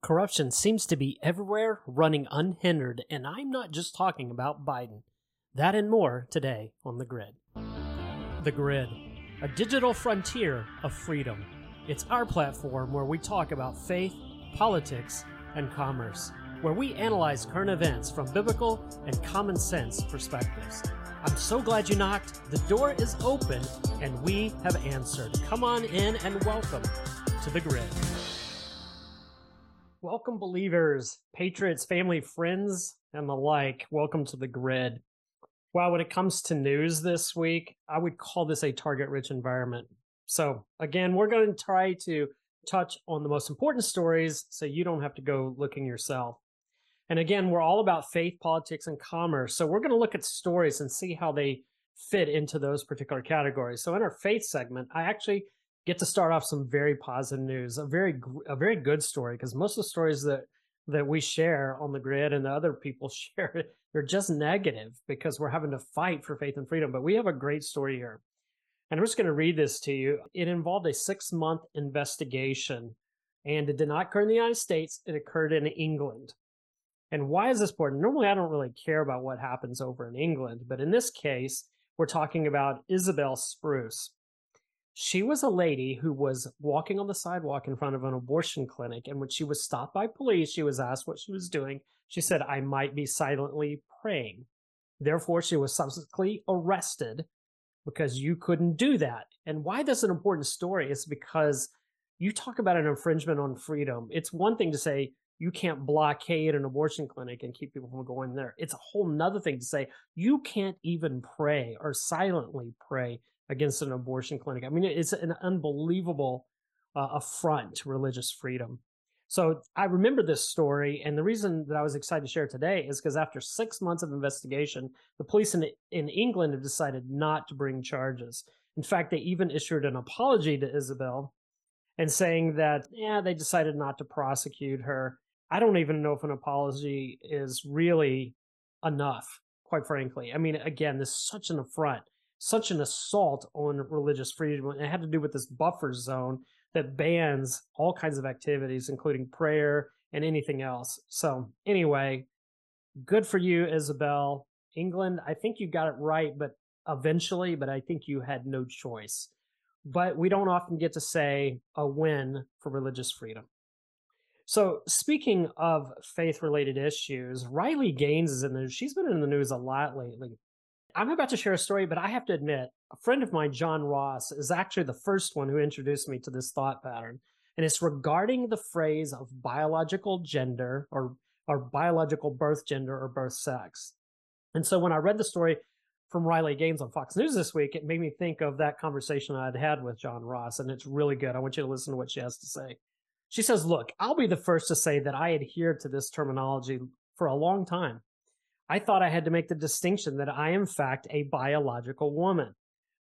Corruption seems to be everywhere, running unhindered, and I'm not just talking about Biden. That and more today on The Grid. The Grid, a digital frontier of freedom. It's our platform where we talk about faith, politics, and commerce, where we analyze current events from biblical and common sense perspectives. I'm so glad you knocked. The door is open, and we have answered. Come on in and welcome to The Grid. Welcome, believers, patriots, family, friends, and the like. Welcome to the grid. Well, when it comes to news this week, I would call this a target rich environment. So, again, we're going to try to touch on the most important stories so you don't have to go looking yourself. And again, we're all about faith, politics, and commerce. So, we're going to look at stories and see how they fit into those particular categories. So, in our faith segment, I actually get to start off some very positive news, a very a very good story because most of the stories that that we share on the grid and the other people share they're just negative because we're having to fight for faith and freedom. But we have a great story here. And I'm just going to read this to you. It involved a six month investigation and it did not occur in the United States, it occurred in England. And why is this important? Normally, I don't really care about what happens over in England, but in this case, we're talking about Isabel Spruce. She was a lady who was walking on the sidewalk in front of an abortion clinic. And when she was stopped by police, she was asked what she was doing. She said, I might be silently praying. Therefore, she was subsequently arrested because you couldn't do that. And why this is an important story is because you talk about an infringement on freedom. It's one thing to say you can't blockade an abortion clinic and keep people from going there. It's a whole nother thing to say you can't even pray or silently pray against an abortion clinic. I mean, it's an unbelievable uh, affront to religious freedom. So I remember this story, and the reason that I was excited to share today is because after six months of investigation, the police in in England have decided not to bring charges. In fact, they even issued an apology to Isabel, and saying that yeah, they decided not to prosecute her. I don't even know if an apology is really enough, quite frankly. I mean, again, this is such an affront such an assault on religious freedom. It had to do with this buffer zone that bans all kinds of activities, including prayer and anything else. So, anyway, good for you, Isabel. England, I think you got it right, but eventually, but I think you had no choice. But we don't often get to say a win for religious freedom. So, speaking of faith related issues, Riley Gaines is in the news. She's been in the news a lot lately. I'm about to share a story, but I have to admit, a friend of mine, John Ross, is actually the first one who introduced me to this thought pattern. And it's regarding the phrase of biological gender or, or biological birth gender or birth sex. And so when I read the story from Riley Gaines on Fox News this week, it made me think of that conversation I'd had with John Ross. And it's really good. I want you to listen to what she has to say. She says, Look, I'll be the first to say that I adhere to this terminology for a long time. I thought I had to make the distinction that I, am, in fact, a biological woman.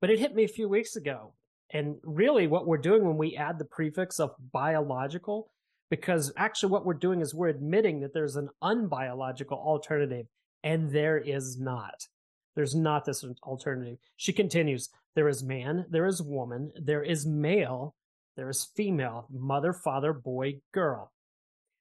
But it hit me a few weeks ago. And really, what we're doing when we add the prefix of biological, because actually, what we're doing is we're admitting that there's an unbiological alternative, and there is not. There's not this alternative. She continues there is man, there is woman, there is male, there is female, mother, father, boy, girl.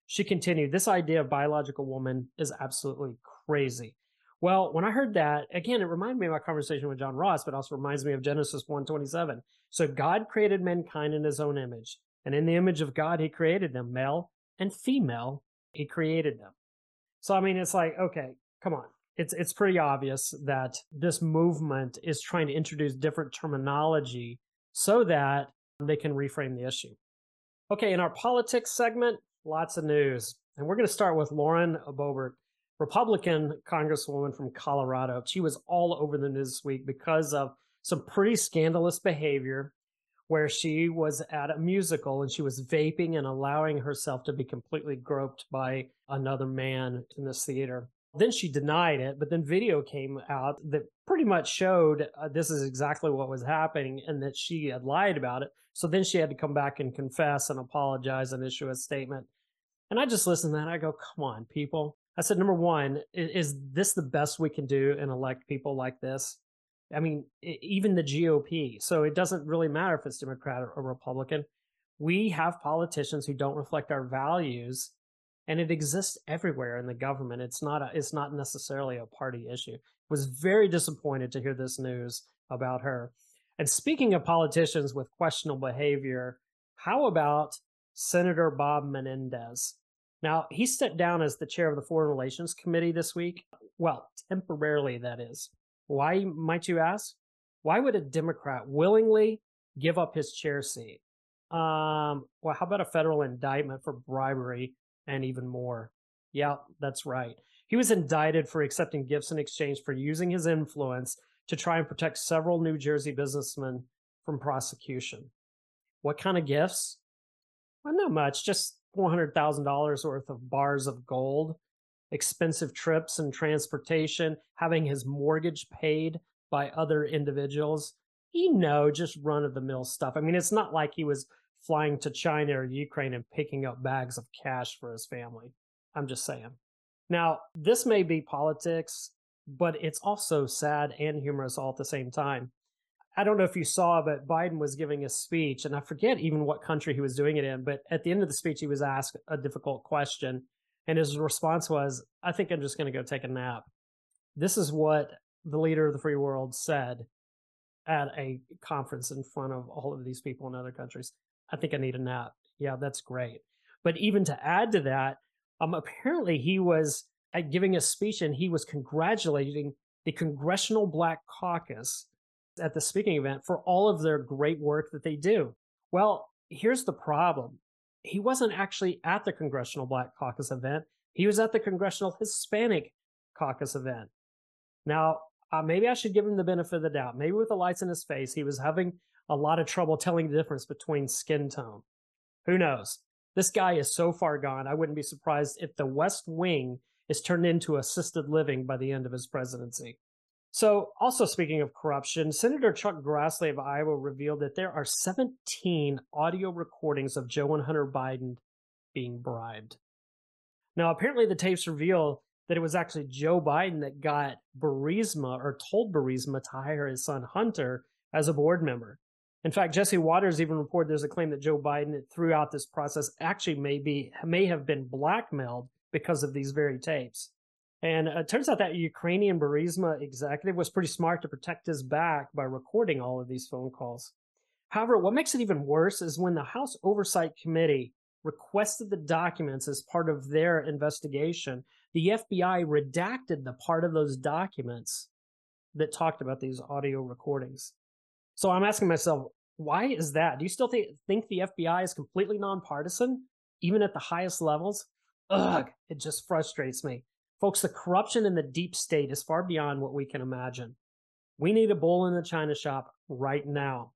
She continued, This idea of biological woman is absolutely crazy. Well, when I heard that, again, it reminded me of my conversation with John Ross, but also reminds me of Genesis 1:27. So God created mankind in his own image, and in the image of God he created them, male and female, he created them. So I mean, it's like, okay, come on. It's it's pretty obvious that this movement is trying to introduce different terminology so that they can reframe the issue. Okay, in our politics segment, lots of news. And we're going to start with Lauren Boebert, Republican Congresswoman from Colorado. She was all over the news this week because of some pretty scandalous behavior where she was at a musical and she was vaping and allowing herself to be completely groped by another man in this theater. Then she denied it, but then video came out that pretty much showed uh, this is exactly what was happening and that she had lied about it. So then she had to come back and confess and apologize and issue a statement. And I just listened to that. I go, come on, people. I said, number one, is, is this the best we can do and elect people like this? I mean, even the GOP. So it doesn't really matter if it's Democrat or Republican. We have politicians who don't reflect our values and it exists everywhere in the government. It's not a, it's not necessarily a party issue. Was very disappointed to hear this news about her. And speaking of politicians with questionable behavior, how about Senator Bob Menendez? Now, he stepped down as the chair of the Foreign Relations Committee this week. Well, temporarily, that is. Why, might you ask? Why would a Democrat willingly give up his chair seat? Um, well, how about a federal indictment for bribery and even more? Yeah, that's right. He was indicted for accepting gifts in exchange for using his influence to try and protect several New Jersey businessmen from prosecution. What kind of gifts? Well, not much, just $400,000 worth of bars of gold, expensive trips and transportation, having his mortgage paid by other individuals. You know, just run of the mill stuff. I mean, it's not like he was flying to China or Ukraine and picking up bags of cash for his family. I'm just saying. Now, this may be politics, but it's also sad and humorous all at the same time. I don't know if you saw, but Biden was giving a speech, and I forget even what country he was doing it in. But at the end of the speech, he was asked a difficult question, and his response was, I think I'm just going to go take a nap. This is what the leader of the free world said at a conference in front of all of these people in other countries. I think I need a nap. Yeah, that's great. But even to add to that, um, apparently he was uh, giving a speech and he was congratulating the Congressional Black Caucus at the speaking event for all of their great work that they do. Well, here's the problem. He wasn't actually at the Congressional Black Caucus event. He was at the Congressional Hispanic Caucus event. Now, uh, maybe I should give him the benefit of the doubt. Maybe with the lights in his face, he was having a lot of trouble telling the difference between skin tone. Who knows? This guy is so far gone, I wouldn't be surprised if the West Wing is turned into assisted living by the end of his presidency. So, also speaking of corruption, Senator Chuck Grassley of Iowa revealed that there are 17 audio recordings of Joe and Hunter Biden being bribed. Now, apparently, the tapes reveal that it was actually Joe Biden that got Burisma or told Burisma to hire his son Hunter as a board member. In fact, Jesse Watters even reported there's a claim that Joe Biden, throughout this process, actually may be may have been blackmailed because of these very tapes. And it turns out that Ukrainian Burisma executive was pretty smart to protect his back by recording all of these phone calls. However, what makes it even worse is when the House Oversight Committee requested the documents as part of their investigation, the FBI redacted the part of those documents that talked about these audio recordings. So I'm asking myself, why is that? Do you still th- think the FBI is completely nonpartisan, even at the highest levels? Ugh, it just frustrates me. Folks, the corruption in the deep state is far beyond what we can imagine. We need a bull in the china shop right now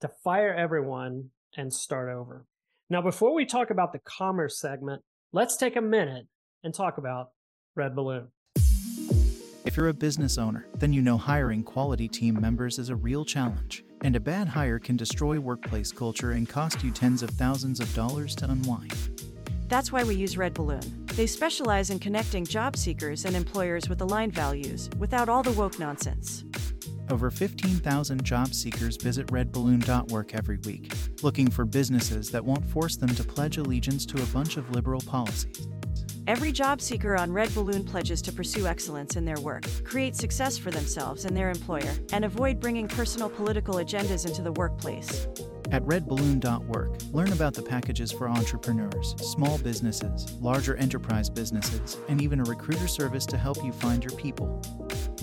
to fire everyone and start over. Now, before we talk about the commerce segment, let's take a minute and talk about Red Balloon. If you're a business owner, then you know hiring quality team members is a real challenge, and a bad hire can destroy workplace culture and cost you tens of thousands of dollars to unwind. That's why we use Red Balloon. They specialize in connecting job seekers and employers with aligned values without all the woke nonsense. Over 15,000 job seekers visit redballoon.work every week, looking for businesses that won't force them to pledge allegiance to a bunch of liberal policies. Every job seeker on Red Balloon pledges to pursue excellence in their work, create success for themselves and their employer, and avoid bringing personal political agendas into the workplace. At redballoon.work, learn about the packages for entrepreneurs, small businesses, larger enterprise businesses, and even a recruiter service to help you find your people.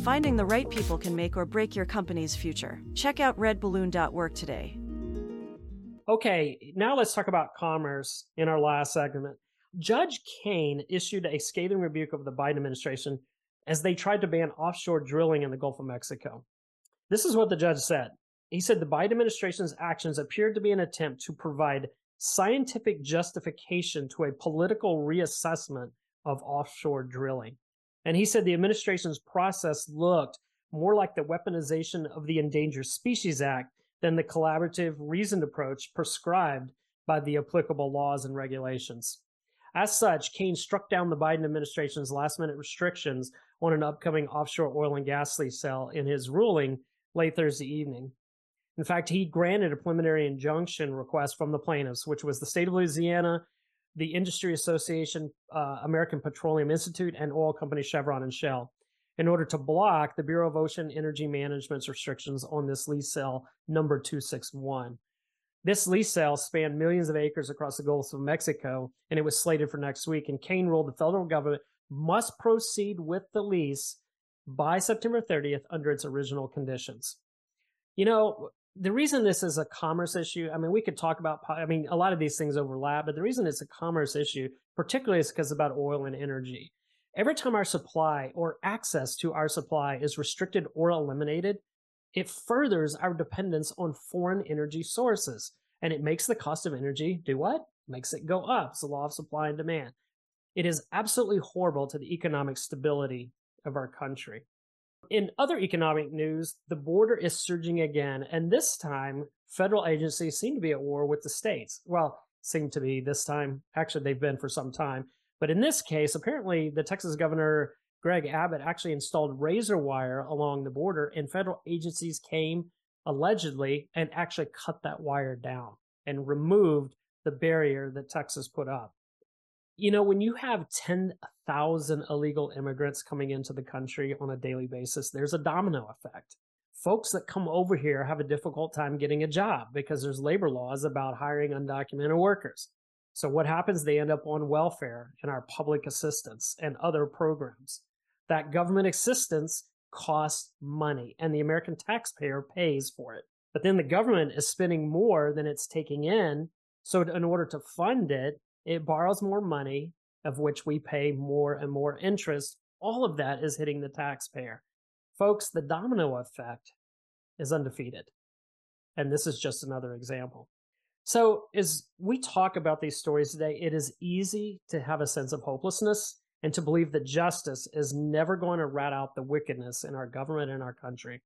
Finding the right people can make or break your company's future. Check out redballoon.work today. Okay, now let's talk about commerce in our last segment. Judge Cain issued a scathing rebuke of the Biden administration as they tried to ban offshore drilling in the Gulf of Mexico. This is what the judge said. He said the Biden administration's actions appeared to be an attempt to provide scientific justification to a political reassessment of offshore drilling. And he said the administration's process looked more like the weaponization of the Endangered Species Act than the collaborative, reasoned approach prescribed by the applicable laws and regulations. As such, Cain struck down the Biden administration's last minute restrictions on an upcoming offshore oil and gas lease sale in his ruling late Thursday evening. In fact, he granted a preliminary injunction request from the plaintiffs, which was the state of Louisiana, the Industry Association, uh, American Petroleum Institute, and oil company Chevron and Shell in order to block the Bureau of Ocean Energy Management's restrictions on this lease sale number 261. This lease sale spanned millions of acres across the Gulf of Mexico, and it was slated for next week. And Cain ruled the federal government must proceed with the lease by September 30th under its original conditions. You know, the reason this is a commerce issue, I mean, we could talk about, I mean, a lot of these things overlap, but the reason it's a commerce issue, particularly is because about oil and energy. Every time our supply or access to our supply is restricted or eliminated, it furthers our dependence on foreign energy sources. And it makes the cost of energy do what? Makes it go up. It's the law of supply and demand. It is absolutely horrible to the economic stability of our country. In other economic news, the border is surging again, and this time, federal agencies seem to be at war with the states. Well, seem to be this time. Actually, they've been for some time. But in this case, apparently, the Texas governor, Greg Abbott, actually installed razor wire along the border, and federal agencies came allegedly and actually cut that wire down and removed the barrier that Texas put up you know, when you have 10,000 illegal immigrants coming into the country on a daily basis, there's a domino effect. Folks that come over here have a difficult time getting a job because there's labor laws about hiring undocumented workers. So what happens? They end up on welfare and our public assistance and other programs. That government assistance costs money and the American taxpayer pays for it. But then the government is spending more than it's taking in. So in order to fund it, it borrows more money, of which we pay more and more interest. All of that is hitting the taxpayer. Folks, the domino effect is undefeated. And this is just another example. So, as we talk about these stories today, it is easy to have a sense of hopelessness and to believe that justice is never going to rat out the wickedness in our government and our country.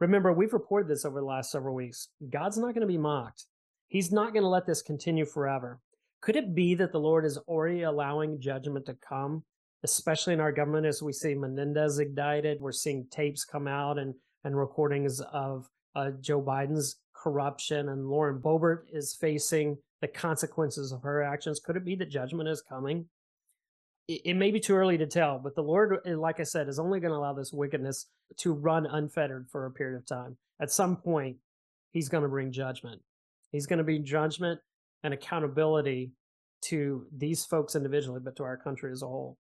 Remember, we've reported this over the last several weeks. God's not going to be mocked. He's not going to let this continue forever. Could it be that the Lord is already allowing judgment to come, especially in our government as we see Menendez indicted? We're seeing tapes come out and, and recordings of uh, Joe Biden's corruption, and Lauren Boebert is facing the consequences of her actions. Could it be that judgment is coming? It, it may be too early to tell, but the Lord, eh, like I said, is only going to allow this wickedness to run unfettered for a period of time. At some point, He's going to bring judgment. He's going to be judgment and accountability to these folks individually, but to our country as a whole.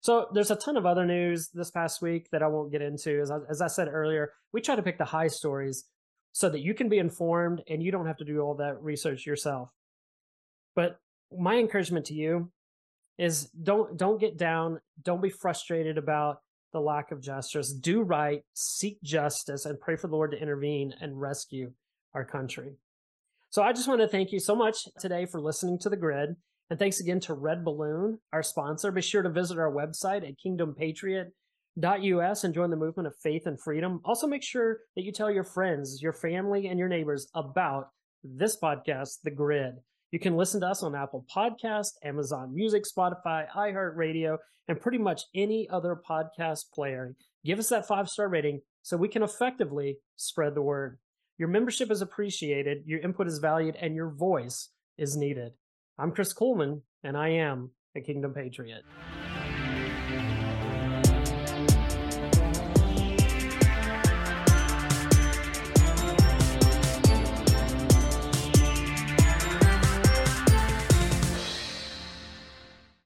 So there's a ton of other news this past week that I won't get into. As I, as I said earlier, we try to pick the high stories so that you can be informed and you don't have to do all that research yourself. But my encouragement to you is don't don't get down, don't be frustrated about the lack of justice. Do right, seek justice and pray for the Lord to intervene and rescue our country. So I just want to thank you so much today for listening to The Grid. And thanks again to Red Balloon, our sponsor. Be sure to visit our website at kingdompatriot.us and join the movement of faith and freedom. Also, make sure that you tell your friends, your family, and your neighbors about this podcast, The Grid. You can listen to us on Apple Podcast, Amazon Music, Spotify, iHeartRadio, and pretty much any other podcast player. Give us that five star rating so we can effectively spread the word. Your membership is appreciated, your input is valued, and your voice is needed. I'm Chris Kuhlmann, and I am a Kingdom Patriot.